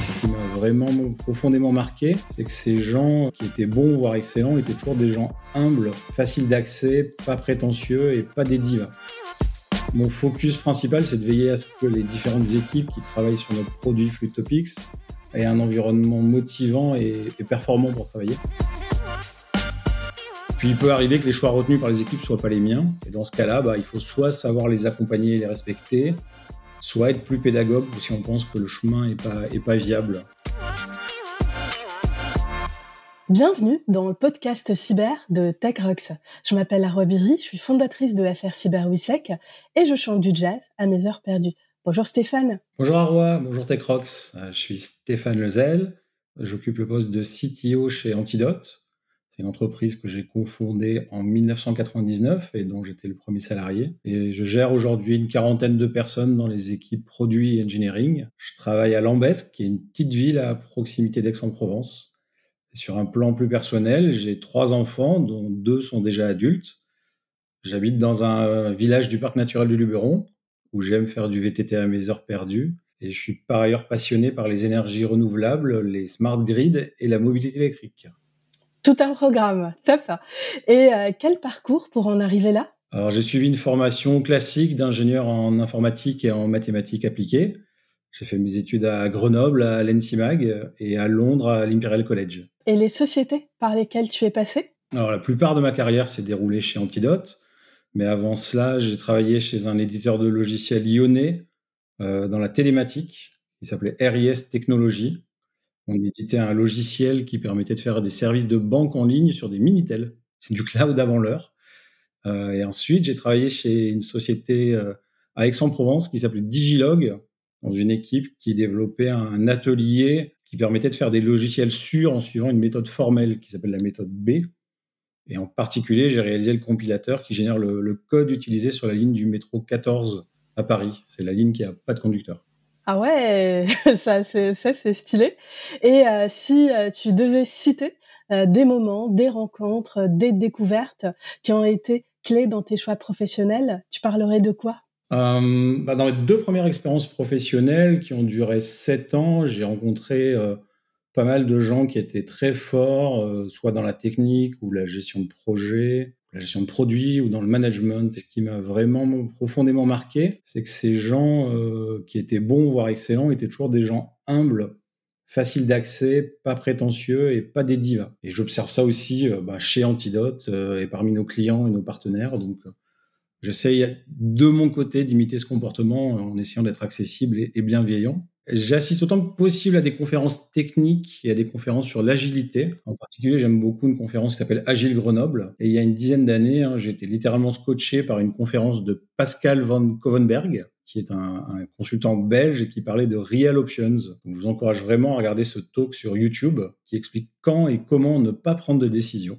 Ce qui m'a vraiment profondément marqué, c'est que ces gens qui étaient bons, voire excellents, étaient toujours des gens humbles, faciles d'accès, pas prétentieux et pas des divas. Mon focus principal, c'est de veiller à ce que les différentes équipes qui travaillent sur notre produit Flutopics aient un environnement motivant et, et performant pour travailler. Puis il peut arriver que les choix retenus par les équipes soient pas les miens. Et dans ce cas-là, bah, il faut soit savoir les accompagner et les respecter, soit être plus pédagogue si on pense que le chemin n'est pas, est pas viable. Bienvenue dans le podcast cyber de TechRox. Je m'appelle Arwa Biri, je suis fondatrice de FR Cyber Wisec et je chante du jazz à mes heures perdues. Bonjour Stéphane. Bonjour Arwa, bonjour TechRox. Euh, je suis Stéphane Lezel, j'occupe le poste de CTO chez Antidote. C'est une entreprise que j'ai cofondée en 1999 et dont j'étais le premier salarié. Et je gère aujourd'hui une quarantaine de personnes dans les équipes produits et engineering. Je travaille à Lambesc, qui est une petite ville à proximité d'Aix-en-Provence. Sur un plan plus personnel, j'ai trois enfants, dont deux sont déjà adultes. J'habite dans un village du parc naturel du Luberon, où j'aime faire du VTT à mes heures perdues. Et je suis par ailleurs passionné par les énergies renouvelables, les smart grids et la mobilité électrique. Tout un programme, top. Et euh, quel parcours pour en arriver là? Alors j'ai suivi une formation classique d'ingénieur en informatique et en mathématiques appliquées. J'ai fait mes études à Grenoble, à l'ENSIMAG et à Londres, à l'Imperial College. Et les sociétés par lesquelles tu es passé? Alors la plupart de ma carrière s'est déroulée chez Antidote, mais avant cela, j'ai travaillé chez un éditeur de logiciels lyonnais euh, dans la télématique, qui s'appelait RIS Technologies. On éditait un logiciel qui permettait de faire des services de banque en ligne sur des Minitel. C'est du cloud avant l'heure. Euh, et ensuite, j'ai travaillé chez une société euh, à Aix-en-Provence qui s'appelait Digilog, dans une équipe qui développait un atelier qui permettait de faire des logiciels sûrs en suivant une méthode formelle qui s'appelle la méthode B. Et en particulier, j'ai réalisé le compilateur qui génère le, le, code utilisé sur la ligne du métro 14 à Paris. C'est la ligne qui n'a pas de conducteur. Ah ouais, ça c'est stylé. Et euh, si euh, tu devais citer euh, des moments, des rencontres, des découvertes qui ont été clés dans tes choix professionnels, tu parlerais de quoi? Bah Dans mes deux premières expériences professionnelles qui ont duré sept ans, j'ai rencontré pas mal de gens qui étaient très forts, soit dans la technique ou la gestion de projet, la gestion de produits ou dans le management. Ce qui m'a vraiment profondément marqué, c'est que ces gens euh, qui étaient bons, voire excellents, étaient toujours des gens humbles, faciles d'accès, pas prétentieux et pas des divas. Et j'observe ça aussi euh, bah, chez Antidote euh, et parmi nos clients et nos partenaires. Donc, j'essaye de mon côté d'imiter ce comportement en essayant d'être accessible et bienveillant. J'assiste autant que possible à des conférences techniques et à des conférences sur l'agilité. En particulier, j'aime beaucoup une conférence qui s'appelle Agile Grenoble. Et il y a une dizaine d'années, hein, j'ai été littéralement scotché par une conférence de Pascal Van Kovenberg, qui est un, un, consultant belge et qui parlait de Real Options. Donc, je vous encourage vraiment à regarder ce talk sur YouTube qui explique quand et comment ne pas prendre de décision.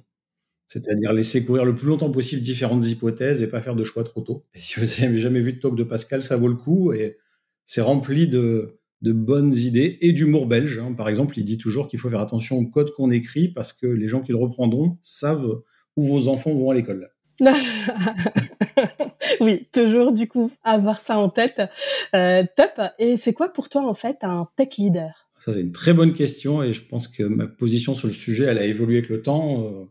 C'est-à-dire laisser courir le plus longtemps possible différentes hypothèses et pas faire de choix trop tôt. Et si vous n'avez jamais vu de talk de Pascal, ça vaut le coup et c'est rempli de, de bonnes idées et d'humour belge. Hein. Par exemple, il dit toujours qu'il faut faire attention au code qu'on écrit parce que les gens qui le reprendront savent où vos enfants vont à l'école. oui, toujours du coup avoir ça en tête. Euh, top. Et c'est quoi pour toi en fait un tech leader? Ça c'est une très bonne question et je pense que ma position sur le sujet elle a évolué avec le temps, euh,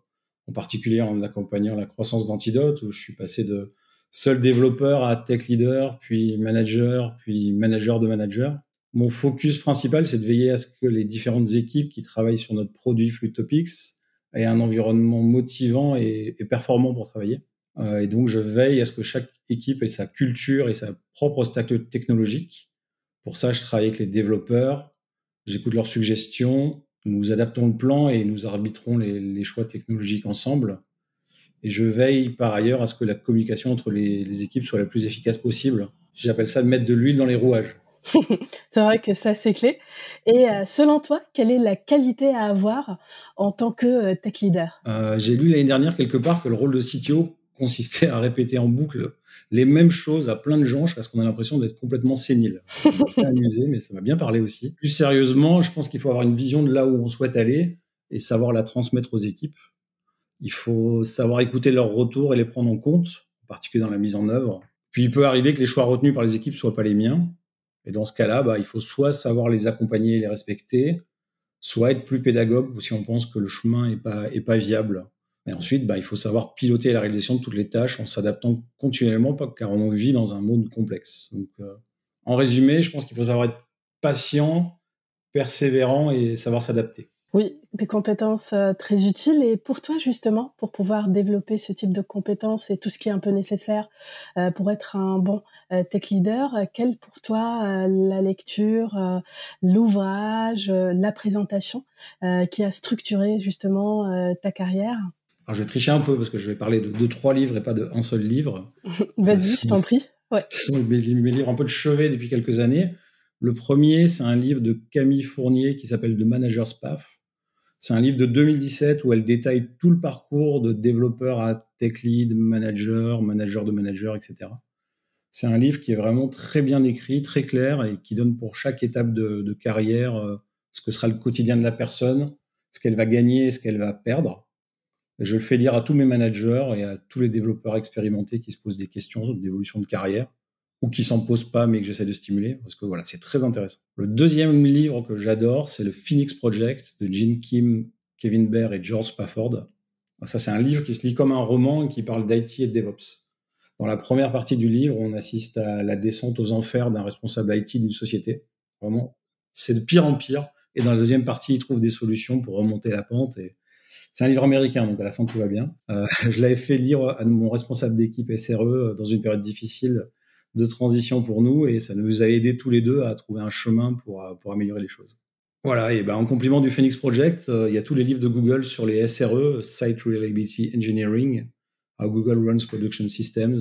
en particulier en accompagnant la croissance d'Antidote où je suis passé de seul développeur à tech leader, puis manager, puis manager de manager. Mon focus principal, c'est de veiller à ce que les différentes équipes qui travaillent sur notre produit Flutopics aient un environnement motivant et, performant pour travailler. Euh, et donc, je veille à ce que chaque équipe ait sa culture et sa propre stack technologique. Pour ça, je travaille avec les développeurs, j'écoute leurs suggestions, nous adaptons le plan et nous arbitrons les, les, choix technologiques ensemble. Et je veille par ailleurs à ce que la communication entre les, les équipes soit la plus efficace possible. J'appelle ça de mettre de l'huile dans les rouages. c'est vrai que ça, c'est clé. Et euh, selon toi, quelle est la qualité à avoir en tant que euh, tech leader? Euh, J'ai lu l'année dernière quelque part que le rôle de CTO consistait à répéter en boucle les mêmes choses à plein de gens parce qu'on a l'impression d'être complètement sénile. Ça amusé, mais ça m'a bien parlé aussi. Plus sérieusement, je pense qu'il faut avoir une vision de là où on souhaite aller et savoir la transmettre aux équipes. Il faut savoir écouter leurs retours et les prendre en compte, en particulier dans la mise en œuvre. Puis il peut arriver que les choix retenus par les équipes soient pas les miens Et dans ce cas-là, bah, il faut soit savoir les accompagner et les respecter, soit être plus pédagogue si on pense que le chemin n'est pas, est pas viable. Et ensuite, bah, il faut savoir piloter la réalisation de toutes les tâches en s'adaptant continuellement, car on vit dans un monde complexe. Donc, euh, en résumé, je pense qu'il faut savoir être patient, persévérant et savoir s'adapter. Oui, des compétences euh, très utiles. Et pour toi, justement, pour pouvoir développer ce type de compétences et tout ce qui est un peu nécessaire euh, pour être un bon euh, tech leader, quelle pour toi la lecture, l'ouvrage, la présentation qui a structuré justement ta carrière? Alors, je vais tricher un peu parce que je vais parler de deux, trois livres et pas d'un seul livre. Vas-y, je t'en prie. Ouais. Ce sont mes livres un peu de chevet depuis quelques années. Le premier, c'est un livre de Camille Fournier qui s'appelle The Manager's Path c'est un livre de 2017 où elle détaille tout le parcours de développeur à tech lead, manager, manager de manager, etc. C'est un livre qui est vraiment très bien écrit, très clair et qui donne pour chaque étape de, carrière euh, ce que sera le quotidien de la personne, ce qu'elle va gagner et ce qu'elle va perdre. je le fais lire à tous mes managers et à tous les développeurs expérimentés qui se posent des questions d'évolution de carrière ou qui s'en posent pas mais que j'essaie de stimuler parce que voilà, c'est très intéressant. Le deuxième livre que j'adore, c'est le Phoenix Project de Gene Kim, Kevin Bear et George Spafford. Ça, c'est un livre qui se lit comme un roman et qui parle d'IT et de DevOps. Dans la première partie du livre, on assiste à la descente aux enfers d'un responsable IT d'une société. Vraiment, c'est de pire en pire. Et dans la deuxième partie, il trouve des solutions pour remonter la pente. Et c'est un livre américain, donc à la fin, tout va bien. Euh, je l'avais fait lire à mon responsable d'équipe SRE dans une période difficile de transition pour nous et ça nous a aidé tous les deux à trouver un chemin pour, euh, pour améliorer les choses. Voilà, et ben en complément du Phoenix Project, euh, il y a tous les livres de Google sur les SRE, Site Reliability Engineering, à Google Runs Production Systems,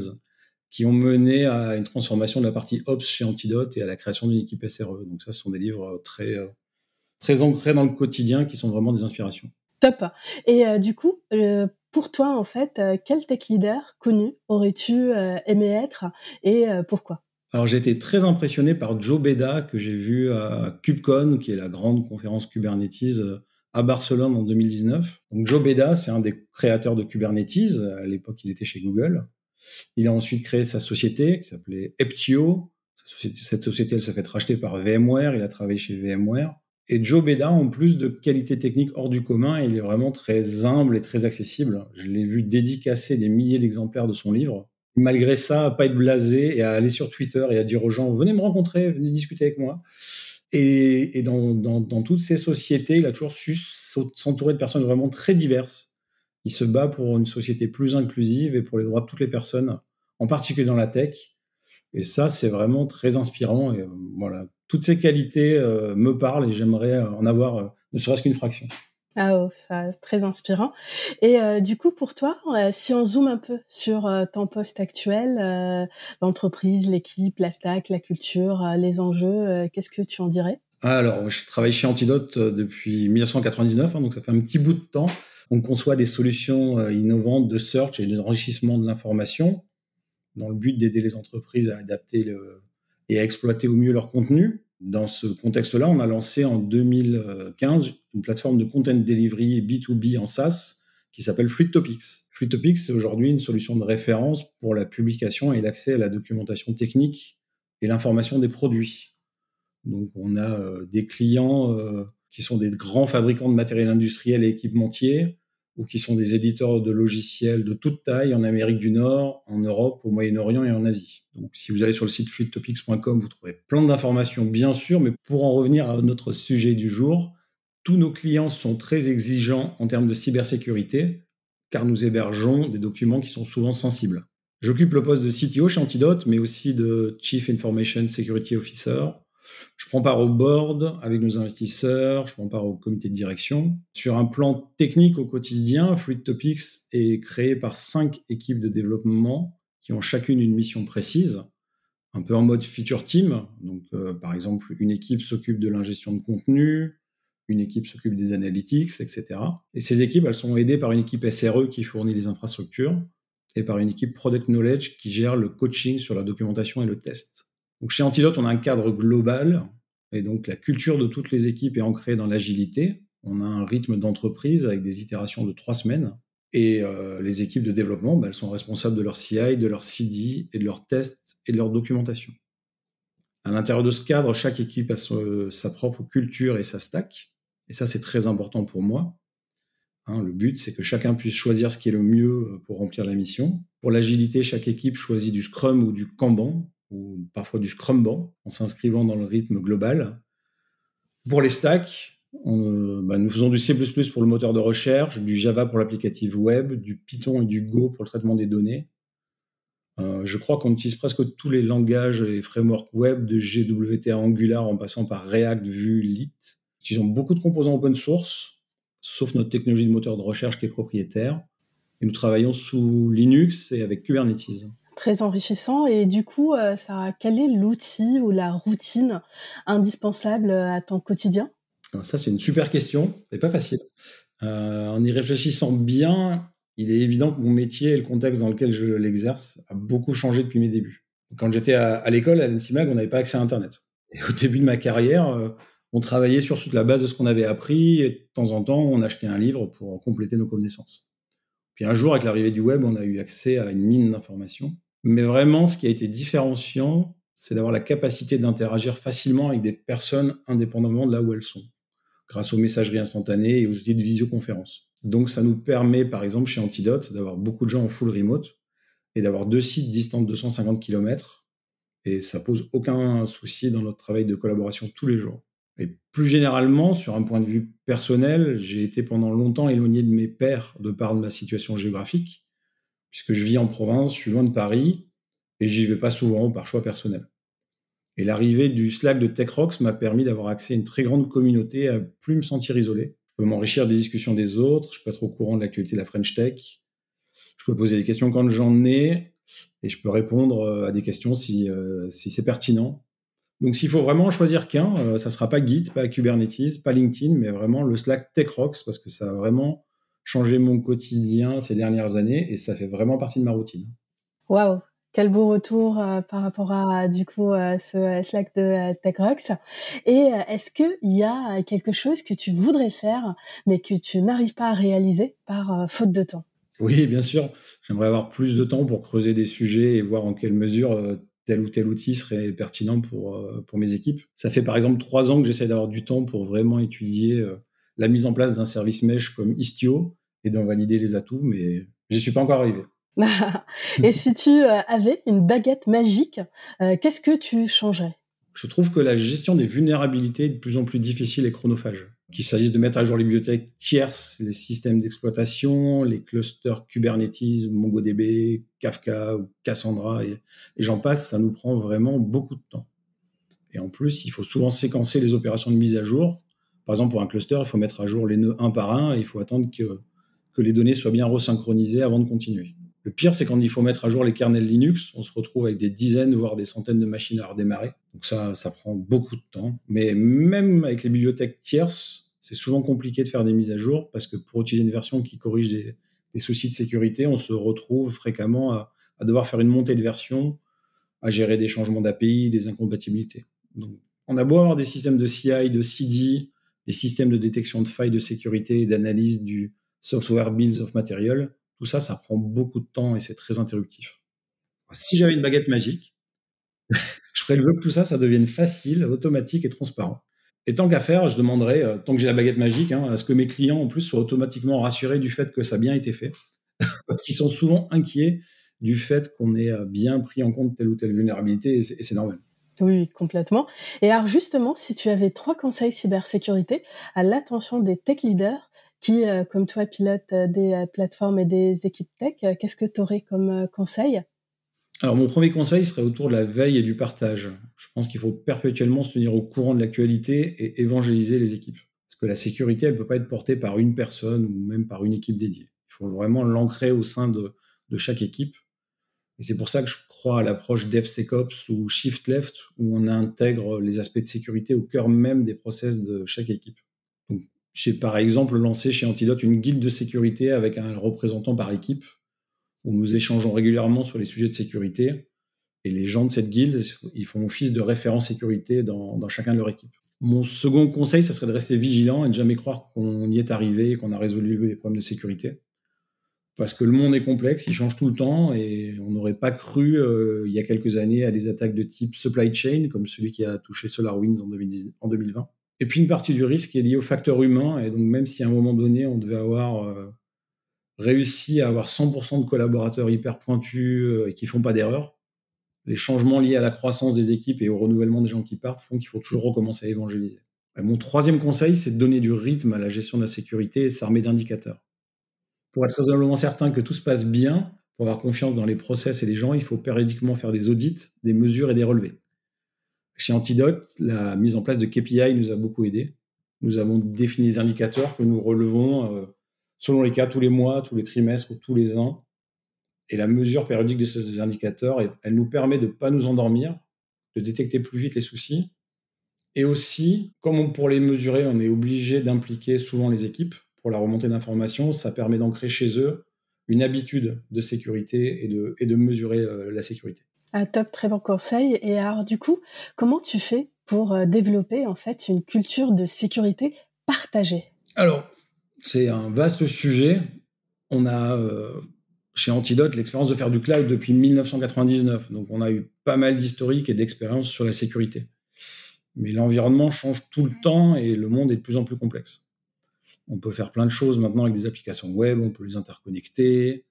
qui ont mené à une transformation de la partie Ops chez Antidote et à la création d'une équipe SRE. Donc ça, ce sont des livres très, euh, très ancrés dans le quotidien qui sont vraiment des inspirations. Top. Et du coup, pour toi, en fait, euh, quel tech leader connu aurais-tu euh, aimé être et euh, pourquoi? Alors j'ai été très impressionné par Joe Beda que j'ai vu à KubeCon, qui est la grande conférence Kubernetes à Barcelone en 2019. Donc Joe Beda, c'est un des créateurs de Kubernetes. À l'époque, il était chez Google. Il a ensuite créé sa société qui s'appelait Eptio. Cette société, elle s'est fait racheter par VMware. Il a travaillé chez VMware. Et Joe Beda, en plus de qualité technique hors du commun, il est vraiment très humble et très accessible. Je l'ai vu dédicacer des milliers d'exemplaires de son livre. Malgré ça, à pas être blasé et à aller sur Twitter et à dire aux gens venez me rencontrer, venez discuter avec moi. Et, dans, toutes ces sociétés, il a toujours su s'entourer de personnes vraiment très diverses. Il se bat pour une société plus inclusive et pour les droits de toutes les personnes, en particulier dans la tech. Et ça, c'est vraiment très inspirant. Et euh, voilà, toutes ces qualités euh, me parlent et j'aimerais euh, en avoir euh, ne serait-ce qu'une fraction. Ah oh, ça très inspirant. Et du coup, pour toi, si on zoome un peu sur ton poste actuel, l'entreprise, l'équipe, la stack, la culture, les enjeux, qu'est-ce que tu en dirais? Alors, je travaille chez Antidote depuis 1999, hein, donc ça fait un petit bout de temps. On conçoit des solutions innovantes de search et d'enrichissement de l'information dans le but d'aider les entreprises à adapter et à exploiter au mieux leur contenu. Dans ce contexte-là, on a lancé en 2015 une plateforme de content delivery B2B en SaaS qui s'appelle Fluid Topics. Fluid Topics, c'est aujourd'hui une solution de référence pour la publication et l'accès à la documentation technique et l'information des produits. Donc, on a euh, des clients euh, qui sont des grands fabricants de matériel industriel et équipementiers, ou qui sont des éditeurs de logiciels de toute taille en Amérique du Nord, en Europe, au Moyen-Orient et en Asie. Donc, si vous allez sur le site fluidtopics.com, vous trouverez plein d'informations, bien sûr, mais pour en revenir à notre sujet du jour, tous nos clients sont très exigeants en termes de cybersécurité, car nous hébergeons des documents qui sont souvent sensibles. J'occupe le poste de CTO chez Antidote, mais aussi de Chief Information Security Officer, je prends part au board avec nos investisseurs, je prends part au comité de direction. Sur un plan technique au quotidien, Fluid Topics est créé par cinq équipes de développement qui ont chacune une mission précise, un peu en mode feature team. Donc, euh, par exemple, une équipe s'occupe de l'ingestion de contenu, une équipe s'occupe des analytics, etc. Et ces équipes, elles sont aidées par une équipe SRE qui fournit les infrastructures et par une équipe Product Knowledge qui gère le coaching sur la documentation et le test. Donc chez Antidote, on a un cadre global et donc la culture de toutes les équipes est ancrée dans l'agilité. On a un rythme d'entreprise avec des itérations de trois semaines. Et euh, les équipes de développement, bah, elles sont responsables de leur CI, de leur CD et de leurs tests et de leur documentation. À l'intérieur de ce cadre, chaque équipe a sa propre culture et sa stack. Et ça, c'est très important pour moi. Hein, le but, c'est que chacun puisse choisir ce qui est le mieux pour remplir la mission. Pour l'agilité, chaque équipe choisit du Scrum ou du Kanban, ou parfois du Scrumban, en s'inscrivant dans le rythme global. Pour les stacks, bah, nous faisons du C++ pour le moteur de recherche, du Java pour l'applicatif web, du Python et du Go pour le traitement des données. Euh, je crois qu'on utilise presque tous les langages et frameworks web, de GWT à Angular en passant par React, Vue, Lit. Ils ont beaucoup de composants open source, sauf notre technologie de moteur de recherche qui est propriétaire. Et nous travaillons sous Linux et avec Kubernetes très enrichissant. Et du coup, euh, ça, quel est l'outil ou la routine indispensable euh, à ton quotidien? Ça, c'est une super question. C'est pas facile. Euh, en y réfléchissant bien, il est évident que mon métier et le contexte dans lequel je l'exerce a beaucoup changé depuis mes débuts. Quand j'étais à, l'école, à l'NCMAG, on n'avait pas accès à Internet. Et au début de ma carrière, on travaillait sur toute la base de ce qu'on avait appris et de temps en temps, on achetait un livre pour compléter nos connaissances. Puis un jour, avec l'arrivée du web, on a eu accès à une mine d'informations. Mais vraiment, ce qui a été différenciant, c'est d'avoir la capacité d'interagir facilement avec des personnes indépendamment de là où elles sont, grâce aux messageries instantanées et aux outils de visioconférence. Donc, ça nous permet, par exemple, chez Antidote, d'avoir beaucoup de gens en full remote et d'avoir deux sites distants de 250 km. Et ça pose aucun souci dans notre travail de collaboration tous les jours. Et plus généralement, sur un point de vue personnel, j'ai été pendant longtemps éloigné de mes pairs de par de ma situation géographique puisque je vis en province, je suis loin de Paris et j'y vais pas souvent par choix personnel. Et l'arrivée du Slack de TechRox m'a permis d'avoir accès à une très grande communauté, à plus me sentir isolé. Je peux m'enrichir des discussions des autres, je peux être au courant de l'actualité de la French Tech, je peux poser des questions quand j'en ai et je peux répondre euh, à des questions si, euh, si c'est pertinent. Donc s'il faut vraiment choisir qu'un, euh, ça sera pas Git, pas Kubernetes, pas LinkedIn, mais vraiment le Slack TechRox parce que ça a vraiment changé mon quotidien ces dernières années et ça fait vraiment partie de ma routine. Waouh, quel beau retour euh, par rapport à du coup euh, ce Slack de euh, TechRox. Et est-ce qu'il y a quelque chose que tu voudrais faire mais que tu n'arrives pas à réaliser par faute de temps? Oui, bien sûr. J'aimerais avoir plus de temps pour creuser des sujets et voir en quelle mesure tel ou tel outil serait pertinent pour, pour mes équipes. Ça fait par exemple trois ans que j'essaie d'avoir du temps pour vraiment étudier la mise en place d'un service mesh comme Istio et d'en valider les atouts, mais j'y suis pas encore arrivé. et si tu euh, avais une baguette magique, euh, qu'est-ce que tu changerais? Je trouve que la gestion des vulnérabilités est de plus en plus difficile et chronophage. Qu'il s'agisse de mettre à jour les bibliothèques tierces, les systèmes d'exploitation, les clusters Kubernetes, MongoDB, Kafka ou Cassandra, et j'en passe, ça nous prend vraiment beaucoup de temps. Et en plus, il faut souvent séquencer les opérations de mise à jour par exemple, pour un cluster, il faut mettre à jour les nœuds un par un et il faut attendre que, les données soient bien resynchronisées avant de continuer. Le pire, c'est quand il faut mettre à jour les kernels Linux, on se retrouve avec des dizaines, voire des centaines de machines à redémarrer. Donc ça, ça prend beaucoup de temps. Mais même avec les bibliothèques tierces, c'est souvent compliqué de faire des mises à jour parce que pour utiliser une version qui corrige des, soucis de sécurité, on se retrouve fréquemment à, à, devoir faire une montée de version, à gérer des changements d'API, des incompatibilités. Donc, on a beau avoir des systèmes de CI, de CD, des systèmes de détection de failles de sécurité et d'analyse du software bills of material. Tout ça, ça prend beaucoup de temps et c'est très interruptif. Si j'avais une baguette magique, je ferais le vœu que tout ça, ça devienne facile, automatique et transparent. Et tant qu'à faire, je demanderais, euh, tant que j'ai la baguette magique, hein, à ce que mes clients, en plus, soient automatiquement rassurés du fait que ça a bien été fait. Parce qu'ils sont souvent inquiets du fait qu'on ait euh, bien pris en compte telle ou telle vulnérabilité, et c'est normal. Oui, complètement. Et alors justement, si tu avais trois conseils cybersécurité à l'attention des tech leaders qui, euh, comme toi, pilotent euh, des euh, plateformes et des équipes tech, qu'est-ce que tu aurais comme conseil? Alors mon premier conseil serait autour de la veille et du partage. Je pense qu'il faut perpétuellement se tenir au courant de l'actualité et évangéliser les équipes. Parce que la sécurité, elle ne peut pas être portée par une personne ou même par une équipe dédiée. Il faut vraiment l'ancrer au sein de, de chaque équipe et c'est pour ça que je crois à l'approche DevSecOps ou Shift Left, où on intègre les aspects de sécurité au cœur même des process de chaque équipe. J'ai par exemple lancé chez Antidote une guilde de sécurité avec un représentant par équipe, où nous échangeons régulièrement sur les sujets de sécurité. Et les gens de cette guilde, ils font office de référent sécurité dans, dans chacun de leur équipe. Mon second conseil, ça serait de rester vigilant et de jamais croire qu'on y est arrivé et qu'on a résolu les problèmes de sécurité. Parce que le monde est complexe, il change tout le temps et on n'aurait pas cru euh, il y a quelques années à des attaques de type supply chain comme celui qui a touché SolarWinds en, 2020. Et puis une partie du risque est liée au facteur humain et donc même si à un moment donné on devait avoir euh, réussi à avoir 100% de collaborateurs hyper pointus euh, et qui font pas d'erreur, les changements liés à la croissance des équipes et au renouvellement des gens qui partent font qu'il faut toujours recommencer à évangéliser. mon troisième conseil, c'est de donner du rythme à la gestion de la sécurité et s'armer d'indicateurs pour être raisonnablement certain que tout se passe bien, pour avoir confiance dans les process et les gens, il faut périodiquement faire des audits, des mesures et des relevés. Chez Antidote, la mise en place de KPI nous a beaucoup aidé. Nous avons défini des indicateurs que nous relevons euh, selon les cas tous les mois, tous les trimestres ou tous les ans. Et la mesure périodique de ces indicateurs, elle nous permet de ne pas nous endormir, de détecter plus vite les soucis. Et aussi, comme pour les mesurer, on est obligé d'impliquer souvent les équipes pour la remontée d'informations, ça permet d'ancrer chez eux une habitude de sécurité et de, et de mesurer euh, la sécurité. Un top, très bon conseil. Et alors, du coup, comment tu fais pour euh, développer en fait une culture de sécurité partagée? Alors, c'est un vaste sujet. On a euh, chez Antidote l'expérience de faire du cloud depuis 1999. Donc, on a eu pas mal d'historique et d'expérience sur la sécurité. Mais l'environnement change tout le temps et le monde est de plus en plus complexe. On peut faire plein de choses maintenant avec des applications web, on peut les interconnecter.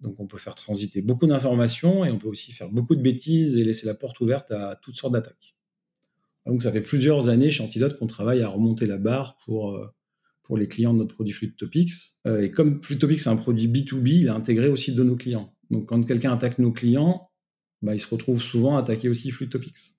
Donc on peut faire transiter beaucoup d'informations et on peut aussi faire beaucoup de bêtises et laisser la porte ouverte à toutes sortes d'attaques. Donc ça fait plusieurs années chez Antidote qu'on travaille à remonter la barre pour, euh, les clients de notre produit Flutopics. Euh, et comme Flutopics est un produit B2B, il est intégré aussi de nos clients. Donc quand quelqu'un attaque nos clients, bah, il se retrouve souvent à attaquer aussi Flutopics.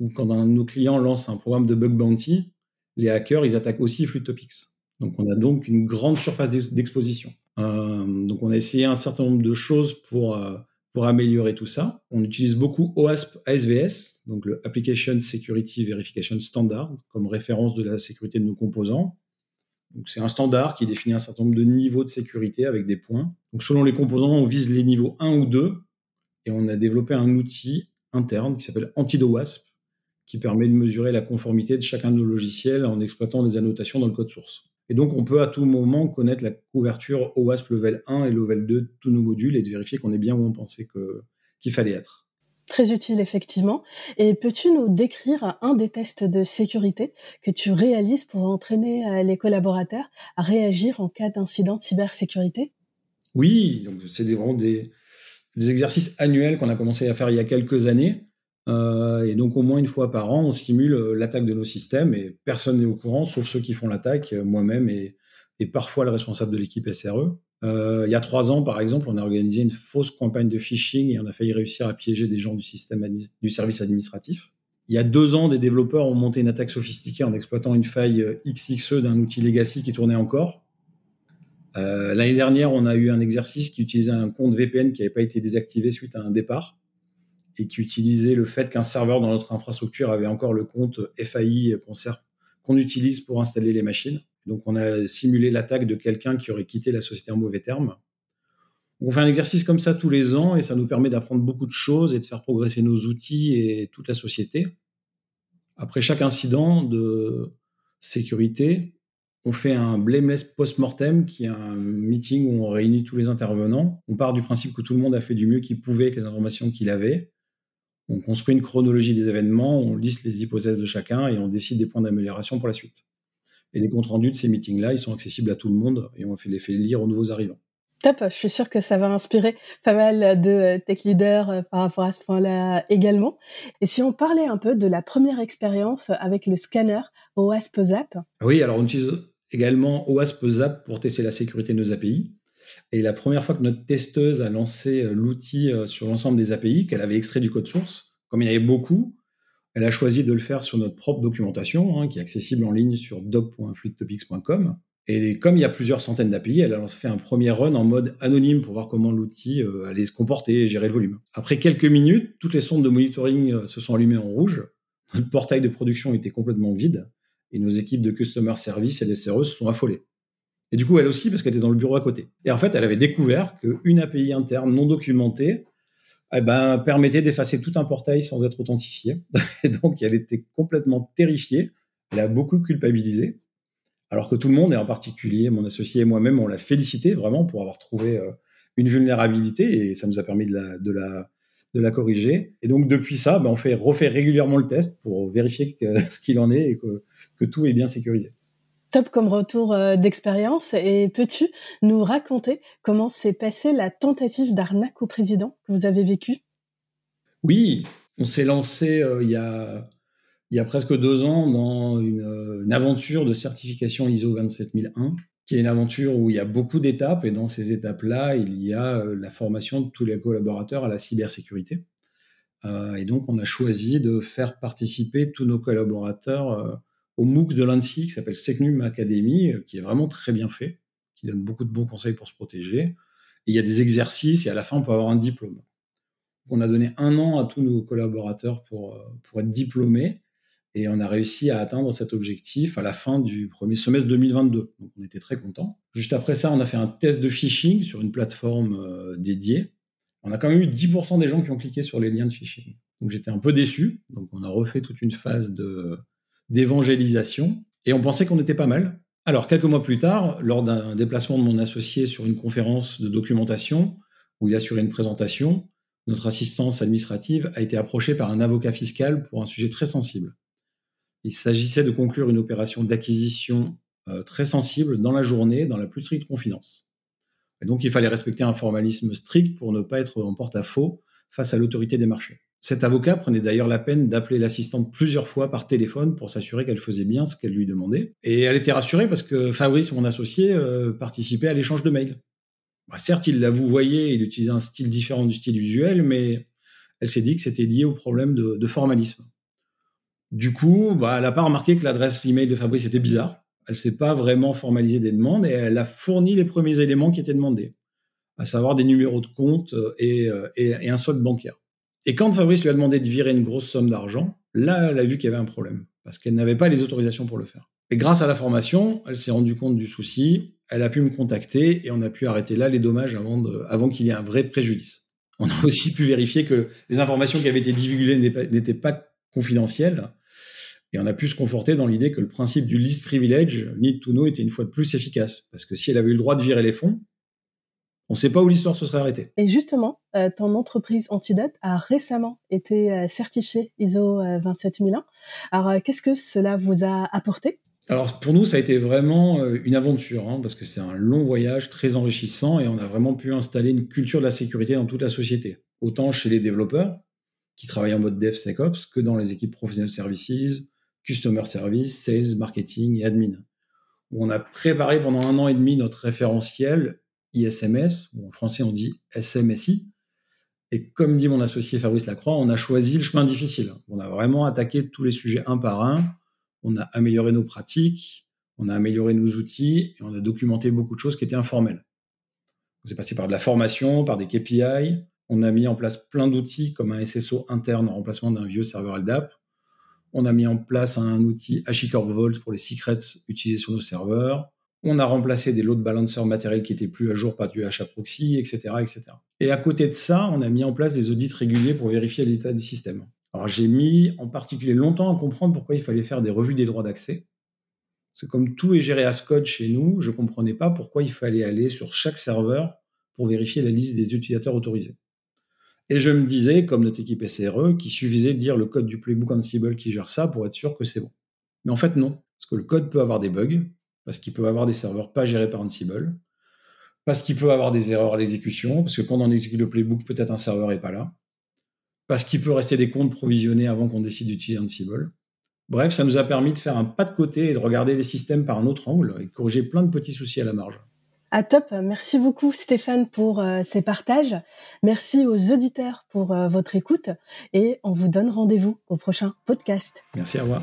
Ou quand un de nos clients lance un programme de bug bounty, les hackers, ils attaquent aussi Flutopics. Donc on a donc une grande surface d'exposition. Euh, donc on a essayé un certain nombre de choses pour, euh, améliorer tout ça. On utilise beaucoup OASP ASVS, donc le Application Security Verification Standard, comme référence de la sécurité de nos composants. C'est un standard qui définit un certain nombre de niveaux de sécurité avec des points. Selon les composants, on vise les niveaux 1 ou 2 et on a développé un outil interne qui s'appelle AntidoWASP qui permet de mesurer la conformité de chacun de nos logiciels en exploitant des annotations dans le code source. Et donc, on peut à tout moment connaître la couverture OWASP level 1 et level 2 de tous nos modules et de vérifier qu'on est bien où on pensait qu'il fallait être. Très utile, effectivement. Et peux-tu nous décrire un des tests de sécurité que tu réalises pour entraîner euh, les collaborateurs à réagir en cas d'incident de cybersécurité? Oui, c'est vraiment des, des exercices annuels qu'on a commencé à faire il y a quelques années. Euh, et donc au moins une fois par an, on simule euh, l'attaque de nos systèmes et personne n'est au courant, sauf ceux qui font l'attaque, euh, moi-même et, parfois le responsable de l'équipe SRE. il y a trois ans, par exemple, on a organisé une fausse campagne de phishing et on a failli réussir à piéger des gens du système du service administratif. Il y a deux ans, des développeurs ont monté une attaque sophistiquée en exploitant une faille XXE d'un outil legacy qui tournait encore. L'année dernière, on a eu un exercice qui utilisait un compte VPN qui n'avait pas été désactivé suite à un départ et qui utilisait le fait qu'un serveur dans notre infrastructure avait encore le compte FAI qu'on utilise pour installer les machines. Donc, on a simulé l'attaque de quelqu'un qui aurait quitté la société en mauvais termes. On fait un exercice comme ça tous les ans et ça nous permet d'apprendre beaucoup de choses et de faire progresser nos outils et toute la société. Après chaque incident de sécurité, on fait un blameless post-mortem qui est un meeting où on réunit tous les intervenants. On part du principe que tout le monde a fait du mieux qu'il pouvait avec les informations qu'il avait. On construit une chronologie des événements, on liste les hypothèses de chacun et on décide des points d'amélioration pour la suite. Et les comptes rendus de ces meetings-là, ils sont accessibles à tout le monde et on fait les fait lire aux nouveaux arrivants. Top, je suis sûre que ça va inspirer pas mal de tech leaders euh, par rapport à ce point-là également. Et si on parlait un peu de la première expérience avec le scanner OASP Zap? Oui, alors on utilise également OASP Zap pour tester la sécurité de nos API. Et la première fois que notre testeuse a lancé euh, l'outil euh, sur l'ensemble des API, qu'elle avait extrait du code source, comme il y en avait beaucoup, elle a choisi de le faire sur notre propre documentation, hein, qui est accessible en ligne sur doc.fluidtopics.com. Et comme il y a plusieurs centaines d'API, elle a fait un premier run en mode anonyme pour voir comment l'outil euh, allait se comporter et gérer le volume. Après quelques minutes, toutes les sondes de monitoring se sont allumées en rouge. Notre portail de production était complètement vide et nos équipes de customer service et des CRE se sont affolées. Et du coup, elle aussi, parce qu'elle était dans le bureau à côté. Et en fait, elle avait découvert qu'une API interne non documentée eh ben, permettait d'effacer tout un portail sans être authentifié. Et donc, elle était complètement terrifiée. Elle a beaucoup culpabilisé. Alors que tout le monde, et en particulier mon associé et moi-même, on l'a félicité vraiment pour avoir trouvé une vulnérabilité et ça nous a permis de la, de la, de la corriger. Et donc depuis ça, ben, on fait refait régulièrement le test pour vérifier ce qu'il en est et que tout est bien sécurisé. Top comme retour euh, d'expérience. Et peux-tu nous raconter comment s'est passée la tentative d'arnaque au président que vous avez vécue? Oui, on s'est lancé euh, il, y a, il y a presque deux ans dans une, une aventure de certification ISO 27001 qui est une aventure où il y a beaucoup d'étapes et dans ces étapes-là, il y a euh, la formation de tous les collaborateurs à la cybersécurité. Euh, et donc, on a choisi de faire participer tous nos collaborateurs euh, au MOOC de l'ANSI qui s'appelle Secnum Academy, qui est vraiment très bien fait, qui donne beaucoup de bons conseils pour se protéger. Et il y a des exercices et à la fin, on peut avoir un diplôme. On a donné un an à tous nos collaborateurs pour, pour être diplômés. Et on a réussi à atteindre cet objectif à la fin du premier semestre 2022. Donc on était très contents. Juste après ça, on a fait un test de phishing sur une plateforme euh, dédiée. On a quand même eu 10% des gens qui ont cliqué sur les liens de phishing. Donc j'étais un peu déçu. Donc on a refait toute une phase de d'évangélisation et on pensait qu'on était pas mal. Alors quelques mois plus tard, lors d'un déplacement de mon associé sur une conférence de documentation où il assurait une présentation, notre assistance administrative a été approchée par un avocat fiscal pour un sujet très sensible. Il s'agissait de conclure une opération d'acquisition euh, très sensible dans la journée, dans la plus stricte confidence. Et donc, il fallait respecter un formalisme strict pour ne pas être en porte-à-faux face à l'autorité des marchés. Cet avocat prenait d'ailleurs la peine d'appeler l'assistante plusieurs fois par téléphone pour s'assurer qu'elle faisait bien ce qu'elle lui demandait. Et elle était rassurée parce que Fabrice, mon associé, euh, participait à l'échange de mails. Bah, certes, il la vous voyait, il utilisait un style différent du style usuel, mais elle s'est dit que c'était lié au problème de formalisme. Du coup, bah, elle n'a pas remarqué que l'adresse email de Fabrice était bizarre. Elle s'est pas vraiment formalisé des demandes et elle a fourni les premiers éléments qui étaient demandés, à savoir des numéros de compte euh, euh, et, un solde bancaire. Et quand Fabrice lui a demandé de virer une grosse somme d'argent, là, elle a vu qu'il y avait un problème parce qu'elle n'avait pas les autorisations pour le faire. Et grâce à la formation, elle s'est rendue compte du souci, elle a pu me contacter et on a pu arrêter là les dommages avant, qu'il y ait un vrai préjudice. On a aussi pu vérifier que les informations qui avaient été divulguées n'étaient pas confidentielles et on a pu se conforter dans l'idée que le principe du least privilege, need to know, était une fois de plus efficace. Parce que si elle avait eu le droit de virer les fonds, on ne sait pas où l'histoire se serait arrêtée. Et justement, euh, ton entreprise Antidote a récemment été euh, certifiée ISO 27001. Euh, Alors, qu'est-ce que cela vous a apporté? Alors pour nous, ça a été vraiment une aventure, hein, parce que c'est un long voyage très enrichissant et on a vraiment pu installer une culture de la sécurité dans toute la société, autant chez les développeurs qui travaillent en mode DevSecOps que dans les équipes professionnelles services, customer service, sales, marketing et admin. on a préparé pendant un an et demi notre référentiel ISMS, ou en français on dit SMSI. Et comme dit mon associé Fabrice Lacroix, on a choisi le chemin difficile. On a vraiment attaqué tous les sujets un par un. On a amélioré nos pratiques, on a amélioré nos outils et on a documenté beaucoup de choses qui étaient informelles. On s'est passé par de la formation, par des KPI. On a mis en place plein d'outils comme un SSO interne en remplacement d'un vieux serveur LDAP. On a mis en place un outil HashiCorp Vault pour les secrets utilisés sur nos serveurs. On a remplacé des load balancers matériels qui étaient plus à jour par du HAProxy, etc., etc. Et à côté de ça, on a mis en place des audits réguliers pour vérifier l'état des systèmes. Alors j'ai mis en particulier longtemps à comprendre pourquoi il fallait faire des revues des droits d'accès. C'est comme tout est géré à Scott chez nous, je comprenais pas pourquoi il fallait aller sur chaque serveur pour vérifier la liste des utilisateurs autorisés. Et je me disais, comme notre équipe SRE, qu'il suffisait de lire le code du playbook Ansible qui gère ça pour être sûr que c'est bon. Mais en fait, non. Parce que le code peut avoir des bugs, parce qu'il peut avoir des serveurs pas gérés par Ansible, parce qu'il peut avoir des erreurs à l'exécution, parce que quand on exécute le playbook, peut-être un serveur n'est pas là, parce qu'il peut rester des comptes provisionnés avant qu'on décide d'utiliser Ansible. Bref, ça nous a permis de faire un pas de côté et de regarder les systèmes par un autre angle et de corriger plein de petits soucis à la marge. Ah top, merci beaucoup Stéphane pour euh, ces partages. Merci aux auditeurs pour euh, votre écoute et on vous donne rendez-vous au prochain podcast. Merci, à revoir.